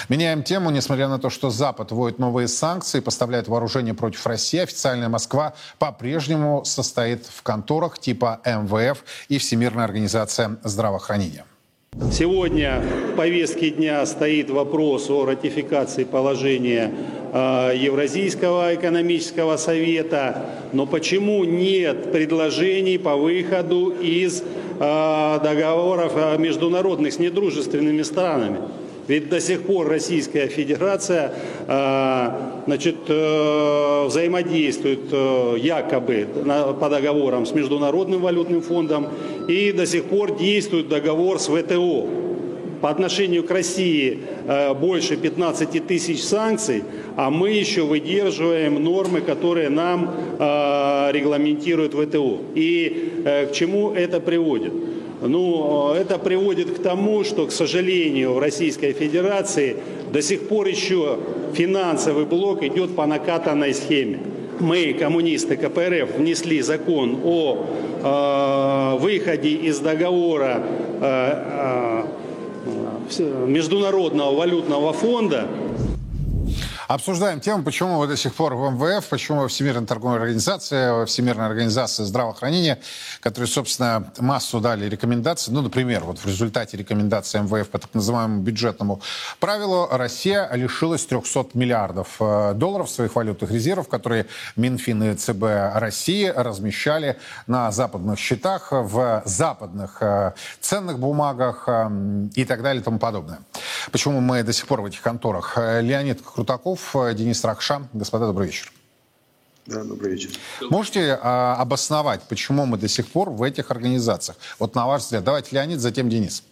Меняем тему. Несмотря на то, что Запад вводит новые санкции, поставляет вооружение против России, официальная Москва по-прежнему состоит в конторах типа МВФ и Всемирная организация здравоохранения. Сегодня в повестке дня стоит вопрос о ратификации положения э, Евразийского экономического совета. Но почему нет предложений по выходу из э, договоров э, международных с недружественными странами? Ведь до сих пор Российская Федерация значит, взаимодействует якобы по договорам с Международным валютным фондом и до сих пор действует договор с ВТО. По отношению к России больше 15 тысяч санкций, а мы еще выдерживаем нормы, которые нам регламентирует ВТО. И к чему это приводит? Ну, это приводит к тому, что, к сожалению, в Российской Федерации до сих пор еще финансовый блок идет по накатанной схеме. Мы, коммунисты КПРФ, внесли закон о э, выходе из договора э, э, Международного валютного фонда Обсуждаем тему, почему вы до сих пор в МВФ, почему Всемирная торговая организация, Всемирная организация здравоохранения, которые, собственно, массу дали рекомендаций. Ну, например, вот в результате рекомендаций МВФ по так называемому бюджетному правилу Россия лишилась 300 миллиардов э, долларов своих валютных резервов, которые Минфин и ЦБ России размещали на западных счетах, в западных э, ценных бумагах э, и так далее и тому подобное. Почему мы до сих пор в этих конторах? Леонид Крутаков, Песков, Денис Рахша. Господа, добрый вечер. Да, добрый вечер. Можете а, обосновать, почему мы до сих пор в этих организациях? Вот на ваш взгляд. Давайте Леонид, затем Денис.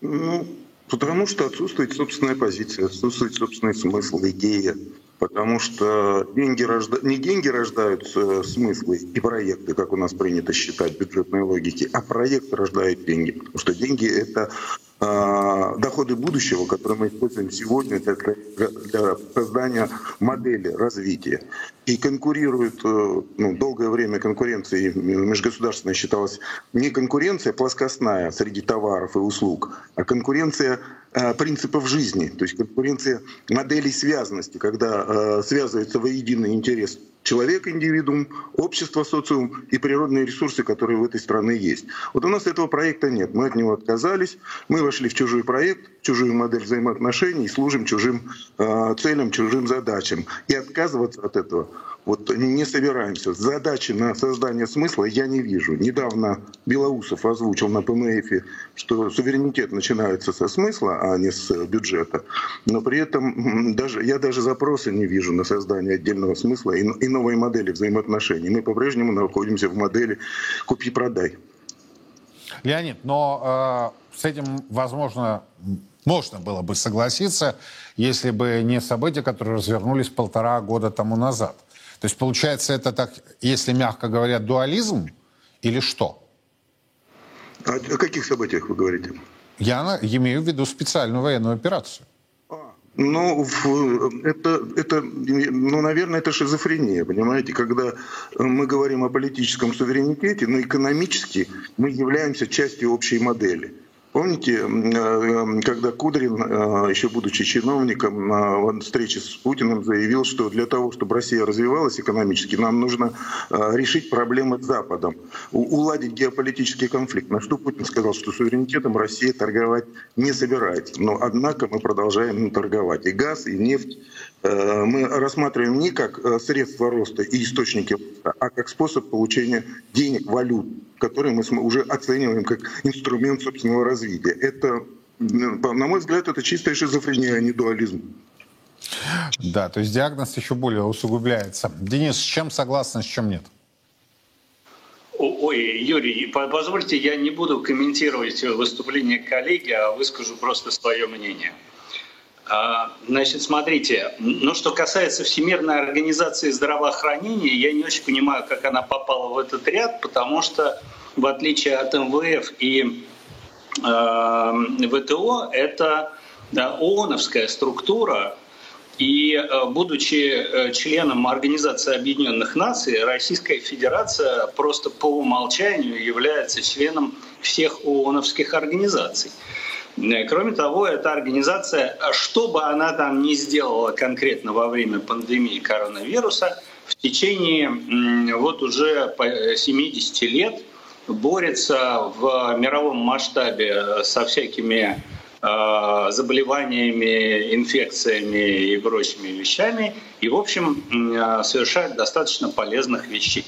Ну, потому что отсутствует собственная позиция, отсутствует собственный смысл, идея. Потому что деньги рожда... не деньги рождают э, смыслы и проекты, как у нас принято считать в бюджетной логике, а проекты рождают деньги. Потому что деньги — это э, доходы будущего, которые мы используем сегодня для, для создания модели развития. И конкурируют, э, ну, долгое время конкуренция межгосударственная считалась не конкуренция плоскостная среди товаров и услуг, а конкуренция принципов жизни, то есть конкуренция моделей связанности, когда э, связывается воедино интерес человек, индивидуум, общество, социум и природные ресурсы, которые в этой стране есть. Вот у нас этого проекта нет. Мы от него отказались. Мы вошли в чужой проект, чужую модель взаимоотношений служим чужим э, целям, чужим задачам. И отказываться от этого вот не собираемся. Задачи на создание смысла я не вижу. Недавно Белоусов озвучил на ПМФ, что суверенитет начинается со смысла, а не с бюджета. Но при этом даже, я даже запроса не вижу на создание отдельного смысла и, и новой модели взаимоотношений. Мы по-прежнему находимся в модели «купи-продай». Леонид, но э, с этим, возможно, можно было бы согласиться, если бы не события, которые развернулись полтора года тому назад. То есть получается это так, если мягко говоря, дуализм или что? О, о каких событиях вы говорите? Я имею в виду специальную военную операцию. А, ну, это, это, ну, наверное, это шизофрения, понимаете, когда мы говорим о политическом суверенитете, но экономически мы являемся частью общей модели. Помните, э, когда Кудрин, э, еще будучи чиновником, на встрече с Путиным заявил, что для того, чтобы Россия развивалась экономически, нам нужно э, решить проблемы с Западом, уладить геополитический конфликт. На что Путин сказал, что суверенитетом Россия торговать не собирается. Но однако мы продолжаем торговать. И газ, и нефть мы рассматриваем не как средство роста и источники, а как способ получения денег, валют который мы уже оцениваем как инструмент собственного развития. Это, на мой взгляд, это чистая шизофрения, а не дуализм. Да, то есть диагноз еще более усугубляется. Денис, с чем согласны, с чем нет? Ой, Юрий, позвольте, я не буду комментировать выступление коллеги, а выскажу просто свое мнение. А, значит, смотрите, ну что касается Всемирной организации здравоохранения, я не очень понимаю, как она попала в этот ряд, потому что в отличие от МВФ и э, ВТО, это да, ООНовская структура, и э, будучи э, членом Организации Объединенных Наций, Российская Федерация просто по умолчанию является членом всех ООНовских организаций. Э, кроме того, эта организация, что бы она там ни сделала конкретно во время пандемии коронавируса, в течение вот уже 70 лет борется в мировом масштабе со всякими э, заболеваниями, инфекциями и прочими вещами, и, в общем, э, совершает достаточно полезных вещей.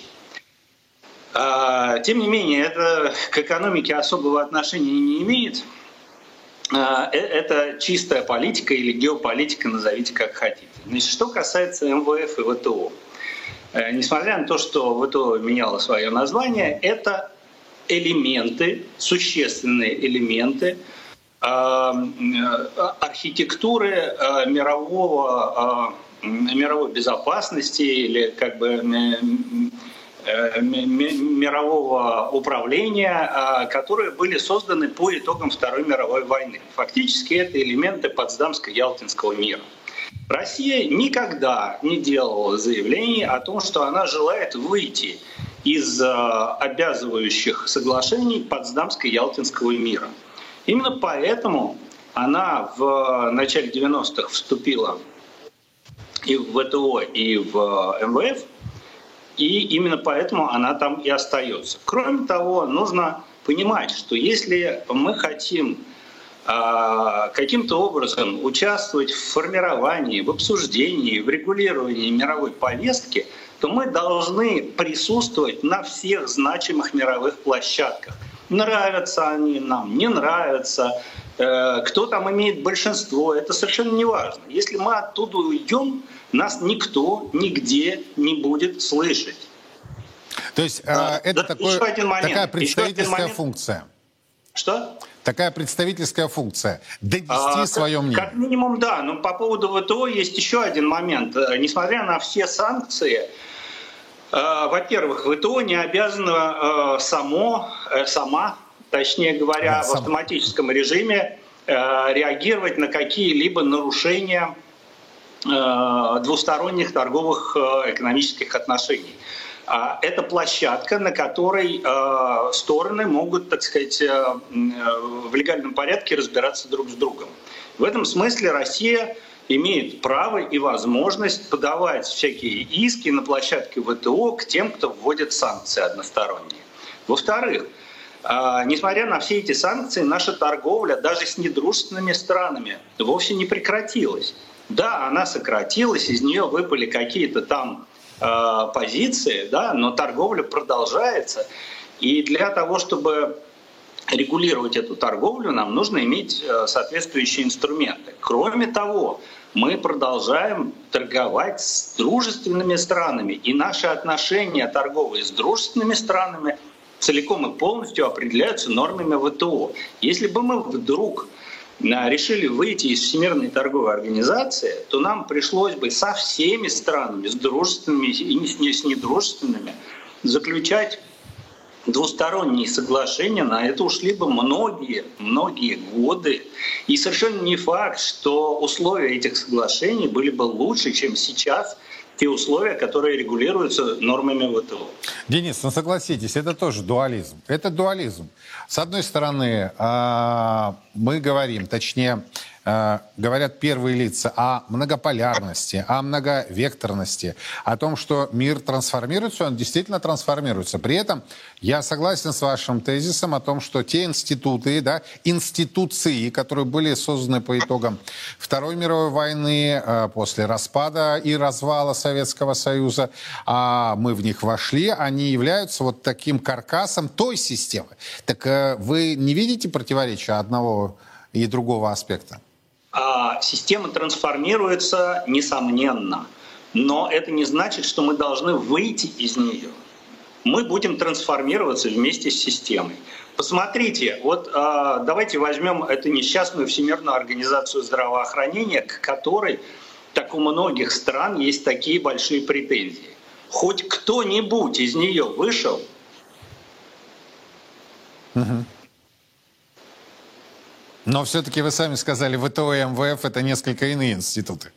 Тем не менее, это к экономике особого отношения не имеет – а, э, это чистая политика или геополитика, назовите как хотите. Значит, что касается МВФ и ВТО. Э, несмотря на то, что ВТО меняло свое название, это элементы, существенные элементы а, э, архитектуры мирового, мировой безопасности или как бы Э, мирового управления, а, которые были созданы по итогам Второй мировой войны. Фактически это элементы Потсдамско-Ялтинского мира. Россия никогда не делала заявлений о том, что она желает выйти из а, обязывающих соглашений Потсдамско-Ялтинского мира. Именно поэтому она в начале 90-х вступила и в ВТО, и в МВФ – и именно поэтому она там и остается. Кроме того, нужно понимать, что если мы хотим а, каким-то образом участвовать в формировании, в обсуждении, в регулировании мировой повестки, то мы должны присутствовать на всех значимых мировых площадках. Нравятся они нам, не нравятся, э, кто там имеет большинство, это совершенно не важно. Если мы оттуда уйдем, нас никто нигде не будет слышать. То есть а, это да, такое, такая представительская функция. Что? Такая представительская функция. Донести а, свое как, мнение. Как минимум, да. Но по поводу ВТО есть еще один момент. Э, несмотря на все санкции, э, во-первых, ВТО не обязана э, само, э, сама, точнее говоря, да, в автоматическом режиме реагировать на какие-либо нарушения двусторонних торговых экономических отношений. А это площадка, на которой стороны могут, так сказать, в легальном порядке разбираться друг с другом. В этом смысле Россия имеет право и возможность подавать всякие иски на площадке ВТО к тем, кто вводит санкции односторонние. Во-вторых, несмотря на все эти санкции, наша торговля даже с недружественными странами вовсе не прекратилась. Да, она сократилась, из нее выпали какие-то там э, позиции, да, но торговля продолжается. И для того, чтобы регулировать эту торговлю, нам нужно иметь э, соответствующие инструменты. Кроме того, мы продолжаем торговать с дружественными странами, и наши отношения торговые с дружественными странами целиком и полностью определяются нормами ВТО. Если бы мы вдруг решили выйти из Всемирной торговой организации, то нам пришлось бы со всеми странами, с дружественными и с недружественными, заключать двусторонние соглашения, на это ушли бы многие, многие годы. И совершенно не факт, что условия этих соглашений были бы лучше, чем сейчас те условия, которые регулируются нормами ВТО. Денис, ну согласитесь, это тоже дуализм. Это дуализм. С одной стороны, а, мы говорим, точнее, говорят первые лица о многополярности, о многовекторности, о том, что мир трансформируется, он действительно трансформируется. При этом я согласен с вашим тезисом о том, что те институты, да, институции, которые были созданы по итогам Второй мировой войны, э, после распада и развала Советского Союза, а мы в них вошли, они являются вот таким каркасом той системы. Так э, вы не видите противоречия одного и другого аспекта? А система трансформируется, несомненно. Но это не значит, что мы должны выйти из нее. Мы будем трансформироваться вместе с системой. Посмотрите, вот э, давайте возьмем эту несчастную Всемирную организацию здравоохранения, к которой, так у многих стран, есть такие большие претензии. Хоть кто-нибудь из нее вышел, угу. Но все-таки вы сами сказали, ВТО и МВФ это несколько иные институты.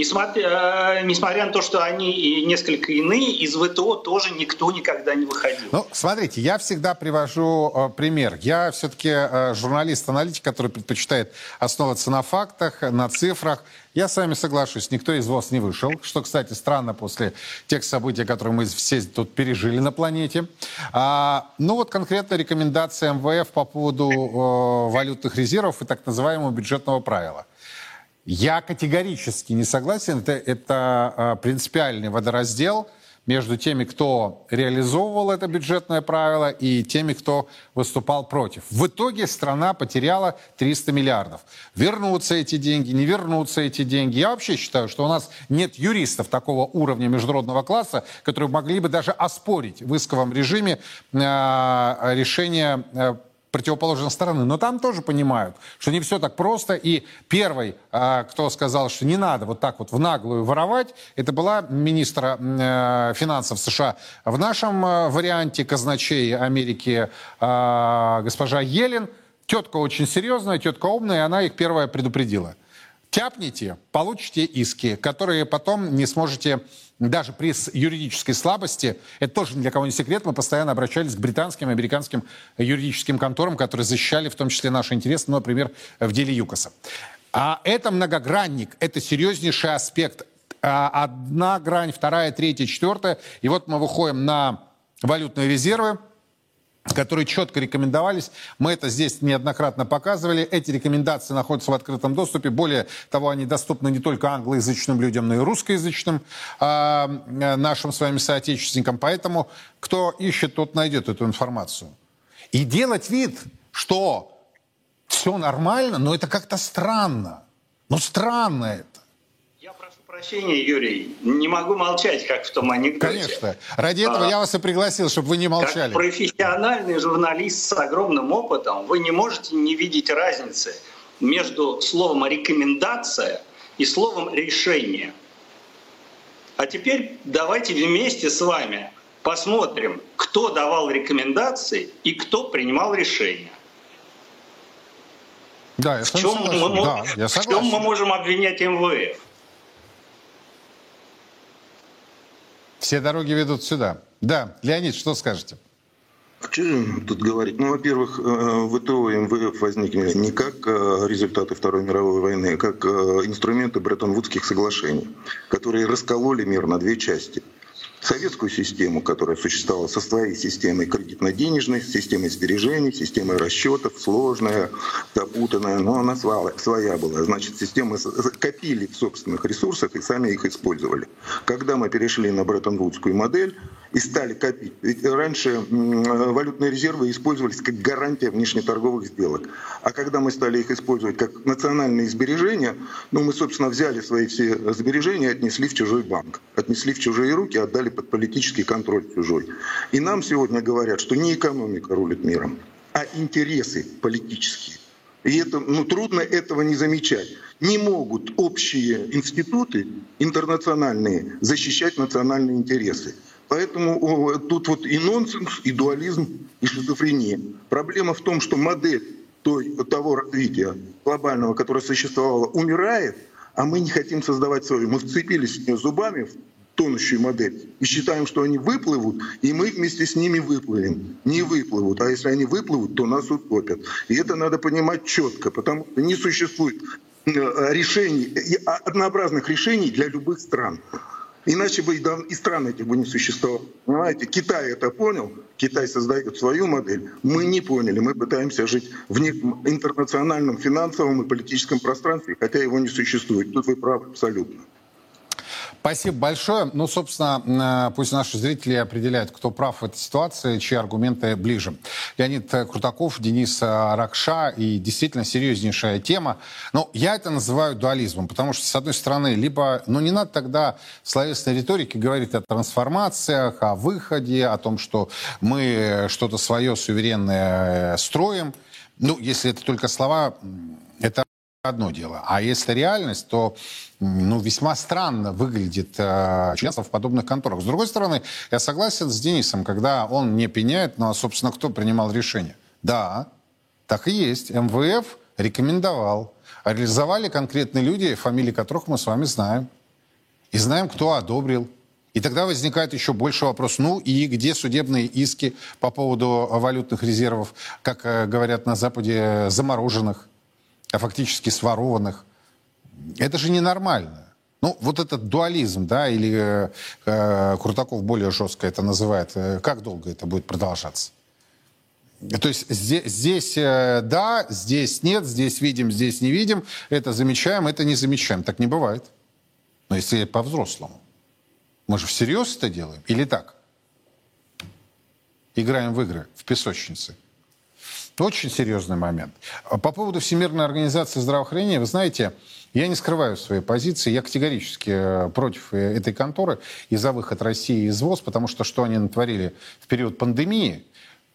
Несмотря, э, несмотря на то, что они несколько иные, из ВТО тоже никто никогда не выходил. Ну, смотрите, я всегда привожу э, пример. Я все-таки э, журналист-аналитик, который предпочитает основываться на фактах, на цифрах. Я с вами соглашусь, никто из вас не вышел, что, кстати, странно после тех событий, которые мы все тут пережили на планете. А, ну вот конкретно рекомендация МВФ по поводу э, валютных резервов и так называемого бюджетного правила. Я категорически не согласен. Это, это э, принципиальный водораздел – между теми, кто реализовывал это бюджетное правило, и теми, кто выступал против. В итоге страна потеряла 300 миллиардов. Вернутся эти деньги, не вернутся эти деньги. Я вообще считаю, что у нас нет юристов такого уровня международного класса, которые могли бы даже оспорить в исковом режиме э, решение э, противоположной стороны. Но там тоже понимают, что не все так просто. И первый, а, кто сказал, что не надо вот так вот в наглую воровать, это была министра э, финансов США в нашем э, варианте казначей Америки а, госпожа Елен. Тетка очень серьезная, тетка умная, и она их первая предупредила. Тяпните, получите иски, которые потом не сможете даже при юридической слабости, это тоже ни для кого не секрет, мы постоянно обращались к британским и американским юридическим конторам, которые защищали в том числе наши интересы, ну, например, в деле ЮКОСа. А это многогранник, это серьезнейший аспект. А одна грань, вторая, третья, четвертая. И вот мы выходим на валютные резервы, которые четко рекомендовались. Мы это здесь неоднократно показывали. Эти рекомендации находятся в открытом доступе. Более того, они доступны не только англоязычным людям, но и русскоязычным э, нашим с вами соотечественникам. Поэтому кто ищет, тот найдет эту информацию. И делать вид, что все нормально, но это как-то странно. Ну, странно это прощения, Юрий, не могу молчать, как в том анекдоте. Конечно. Ради этого а, я вас и пригласил, чтобы вы не молчали. Как профессиональный журналист с огромным опытом, вы не можете не видеть разницы между словом «рекомендация» и словом «решение». А теперь давайте вместе с вами посмотрим, кто давал рекомендации и кто принимал решения. Да, я в, чем мы, да, я в чем мы можем обвинять МВФ? Все дороги ведут сюда. Да, Леонид, что скажете? Что тут говорить? Ну, во-первых, э, ВТО и МВФ возникли не как э, результаты Второй мировой войны, а как э, инструменты Бреттон-Вудских соглашений, которые раскололи мир на две части – советскую систему, которая существовала со своей системой кредитно-денежной, системой сбережений, системой расчетов, сложная, запутанная, но она своя была. Значит, системы копили в собственных ресурсах и сами их использовали. Когда мы перешли на Бреттон-Вудскую модель и стали копить, ведь раньше валютные резервы использовались как гарантия внешнеторговых сделок. А когда мы стали их использовать как национальные сбережения, ну, мы, собственно, взяли свои все сбережения и отнесли в чужой банк. Отнесли в чужие руки, отдали под политический контроль чужой. И нам сегодня говорят, что не экономика рулит миром, а интересы политические. И это, ну, трудно этого не замечать. Не могут общие институты интернациональные защищать национальные интересы. Поэтому тут вот и нонсенс, и дуализм, и шизофрения. Проблема в том, что модель той, того развития глобального, которое существовало, умирает, а мы не хотим создавать свою. Мы вцепились в нее зубами тонущую модель и считаем, что они выплывут, и мы вместе с ними выплывем. Не выплывут, а если они выплывут, то нас утопят. И это надо понимать четко, потому что не существует э, решений, а, однообразных решений для любых стран. Иначе бы и стран этих бы не существовало. Понимаете, Китай это понял, Китай создает свою модель. Мы не поняли, мы пытаемся жить в интернациональном финансовом и политическом пространстве, хотя его не существует. Тут вы правы абсолютно. Спасибо большое. Ну, собственно, э, пусть наши зрители определяют, кто прав в этой ситуации, чьи аргументы ближе. Леонид Крутаков, Денис Ракша и действительно серьезнейшая тема. Но я это называю дуализмом, потому что, с одной стороны, либо, ну, не надо тогда словесной риторике говорить о трансформациях, о выходе, о том, что мы что-то свое суверенное строим. Ну, если это только слова, одно дело. А если реальность, то ну, весьма странно выглядит э, членство в подобных конторах. С другой стороны, я согласен с Денисом, когда он не пеняет, ну, а, собственно, кто принимал решение? Да, так и есть. МВФ рекомендовал. реализовали конкретные люди, фамилии которых мы с вами знаем. И знаем, кто одобрил. И тогда возникает еще больше вопрос, ну и где судебные иски по поводу валютных резервов, как э, говорят на Западе, замороженных? А фактически сворованных. Это же ненормально. Ну, вот этот дуализм, да, или э, э, Крутаков более жестко это называет, э, как долго это будет продолжаться? То есть здесь, здесь э, да, здесь нет, здесь видим, здесь не видим, это замечаем, это не замечаем. Так не бывает. Но если по-взрослому. Мы же всерьез это делаем или так? Играем в игры, в песочнице. Очень серьезный момент. А по поводу Всемирной организации здравоохранения, вы знаете, я не скрываю своей позиции, я категорически э, против э, этой конторы и за выход России из ВОЗ, потому что что они натворили в период пандемии,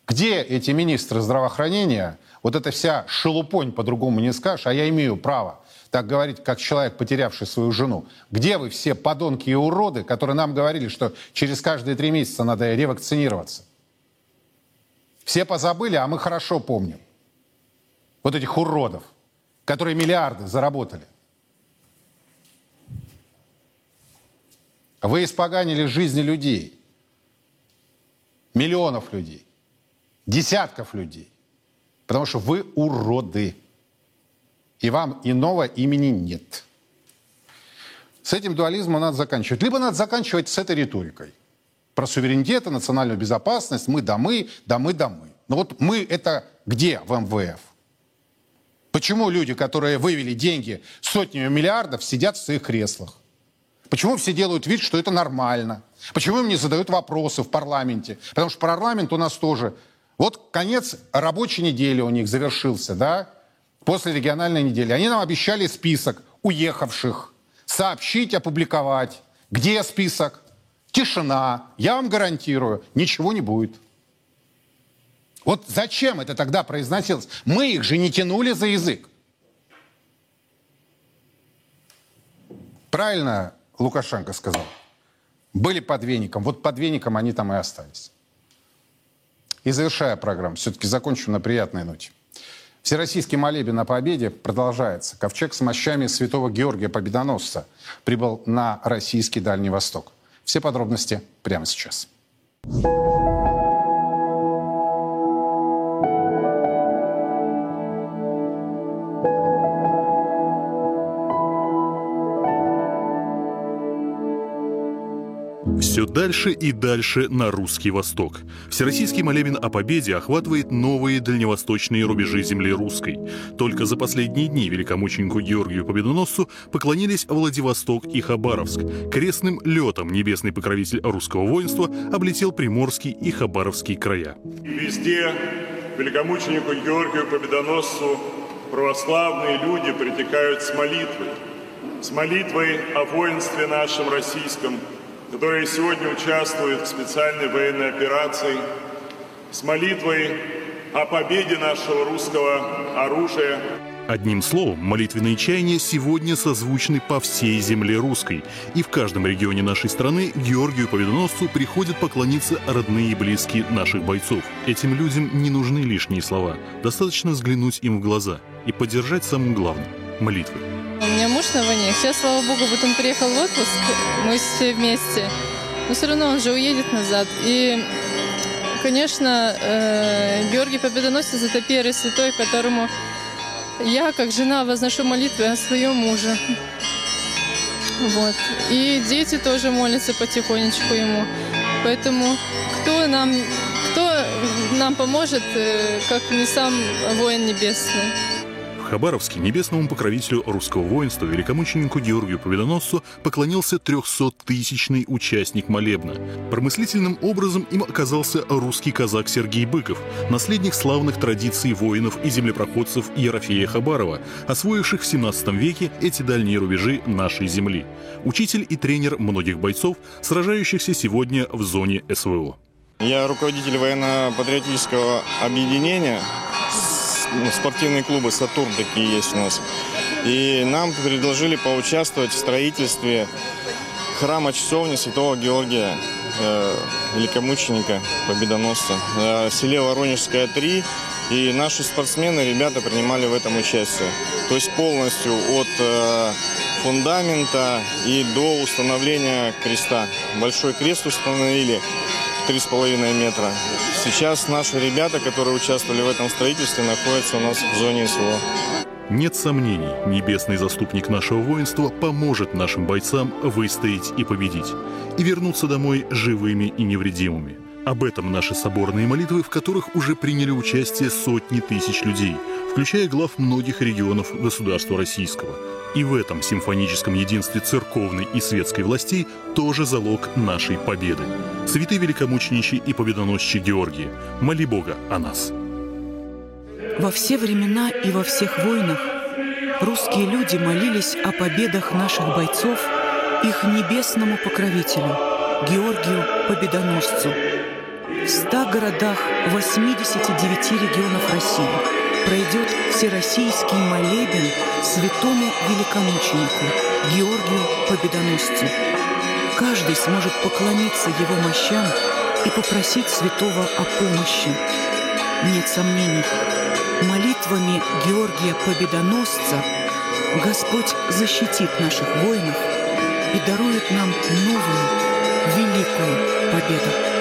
где эти министры здравоохранения, вот эта вся шелупонь, по-другому не скажешь, а я имею право так говорить, как человек, потерявший свою жену. Где вы все подонки и уроды, которые нам говорили, что через каждые три месяца надо ревакцинироваться? Все позабыли, а мы хорошо помним. Вот этих уродов, которые миллиарды заработали. Вы испоганили жизни людей. Миллионов людей. Десятков людей. Потому что вы уроды. И вам иного имени нет. С этим дуализмом надо заканчивать. Либо надо заканчивать с этой риторикой – про суверенитет, национальную безопасность, мы да мы, да мы да мы. Но вот мы это где в МВФ? Почему люди, которые вывели деньги сотнями миллиардов, сидят в своих креслах? Почему все делают вид, что это нормально? Почему им не задают вопросы в парламенте? Потому что парламент у нас тоже... Вот конец рабочей недели у них завершился, да? После региональной недели. Они нам обещали список уехавших, сообщить, опубликовать. Где список? Тишина, я вам гарантирую, ничего не будет. Вот зачем это тогда произносилось? Мы их же не тянули за язык. Правильно Лукашенко сказал. Были под веником. Вот под веником они там и остались. И завершая программу, все-таки закончу на приятной ноте. Всероссийский молебен о победе продолжается. Ковчег с мощами святого Георгия Победоносца прибыл на российский Дальний Восток. Все подробности прямо сейчас. Все дальше и дальше на русский восток. Всероссийский молебен о победе охватывает новые дальневосточные рубежи земли русской. Только за последние дни великомученику Георгию Победоносцу поклонились Владивосток и Хабаровск. Крестным летом небесный покровитель русского воинства облетел Приморский и Хабаровский края. Везде великомученику Георгию Победоносцу православные люди притекают с молитвой. С молитвой о воинстве нашем российском – которые сегодня участвуют в специальной военной операции, с молитвой о победе нашего русского оружия. Одним словом, молитвенные чаяния сегодня созвучны по всей земле русской. И в каждом регионе нашей страны Георгию Победоносцу приходят поклониться родные и близкие наших бойцов. Этим людям не нужны лишние слова. Достаточно взглянуть им в глаза и поддержать самым главным – молитвой. Меня муж на войне. Сейчас, слава богу, вот он приехал в отпуск, мы все вместе. Но все равно он же уедет назад. И, конечно, э, Георгий Победоносец – это первый святой, которому я, как жена, возношу молитвы о своем муже. Вот. И дети тоже молятся потихонечку ему. Поэтому кто нам, кто нам поможет, э, как не сам воин небесный? Хабаровске небесному покровителю русского воинства, великомученику Георгию Победоносцу, поклонился 300-тысячный участник молебна. Промыслительным образом им оказался русский казак Сергей Быков, наследник славных традиций воинов и землепроходцев Ерофея Хабарова, освоивших в 17 веке эти дальние рубежи нашей земли. Учитель и тренер многих бойцов, сражающихся сегодня в зоне СВО. Я руководитель военно-патриотического объединения спортивные клубы «Сатурн» такие есть у нас. И нам предложили поучаствовать в строительстве храма часовни Святого Георгия, э, великомученика, победоносца, э, в селе Воронежская, 3. И наши спортсмены, ребята принимали в этом участие. То есть полностью от э, фундамента и до установления креста. Большой крест установили, 3,5 метра. Сейчас наши ребята, которые участвовали в этом строительстве, находятся у нас в зоне СВО. Нет сомнений, небесный заступник нашего воинства поможет нашим бойцам выстоять и победить, и вернуться домой живыми и невредимыми. Об этом наши соборные молитвы, в которых уже приняли участие сотни тысяч людей, включая глав многих регионов государства российского – и в этом симфоническом единстве церковной и светской властей тоже залог нашей победы. Святый великомученичий и победоносчий Георгий, моли Бога о нас. Во все времена и во всех войнах русские люди молились о победах наших бойцов их небесному покровителю, Георгию Победоносцу. В ста городах 89 регионов России – пройдет всероссийский молебен святому великомученику Георгию Победоносцу. Каждый сможет поклониться его мощам и попросить святого о помощи. Нет сомнений, молитвами Георгия Победоносца Господь защитит наших воинов и дарует нам новую, великую победу.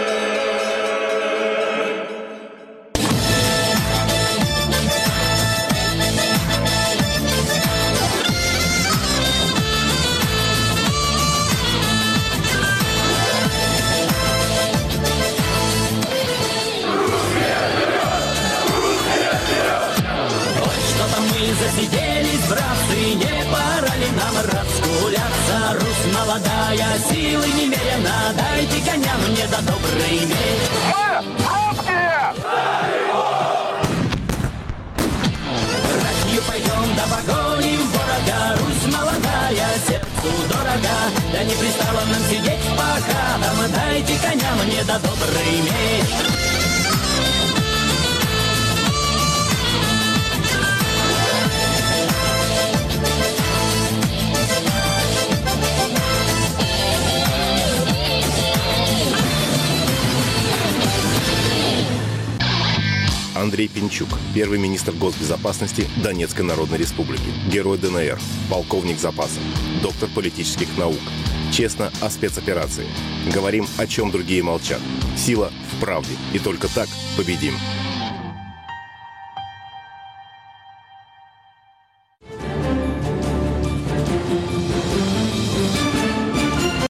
за добрый вечер. Андрей Пинчук, первый министр госбезопасности Донецкой Народной Республики, герой ДНР, полковник запаса, доктор политических наук, Честно о спецоперации. Говорим, о чем другие молчат. Сила в правде. И только так победим.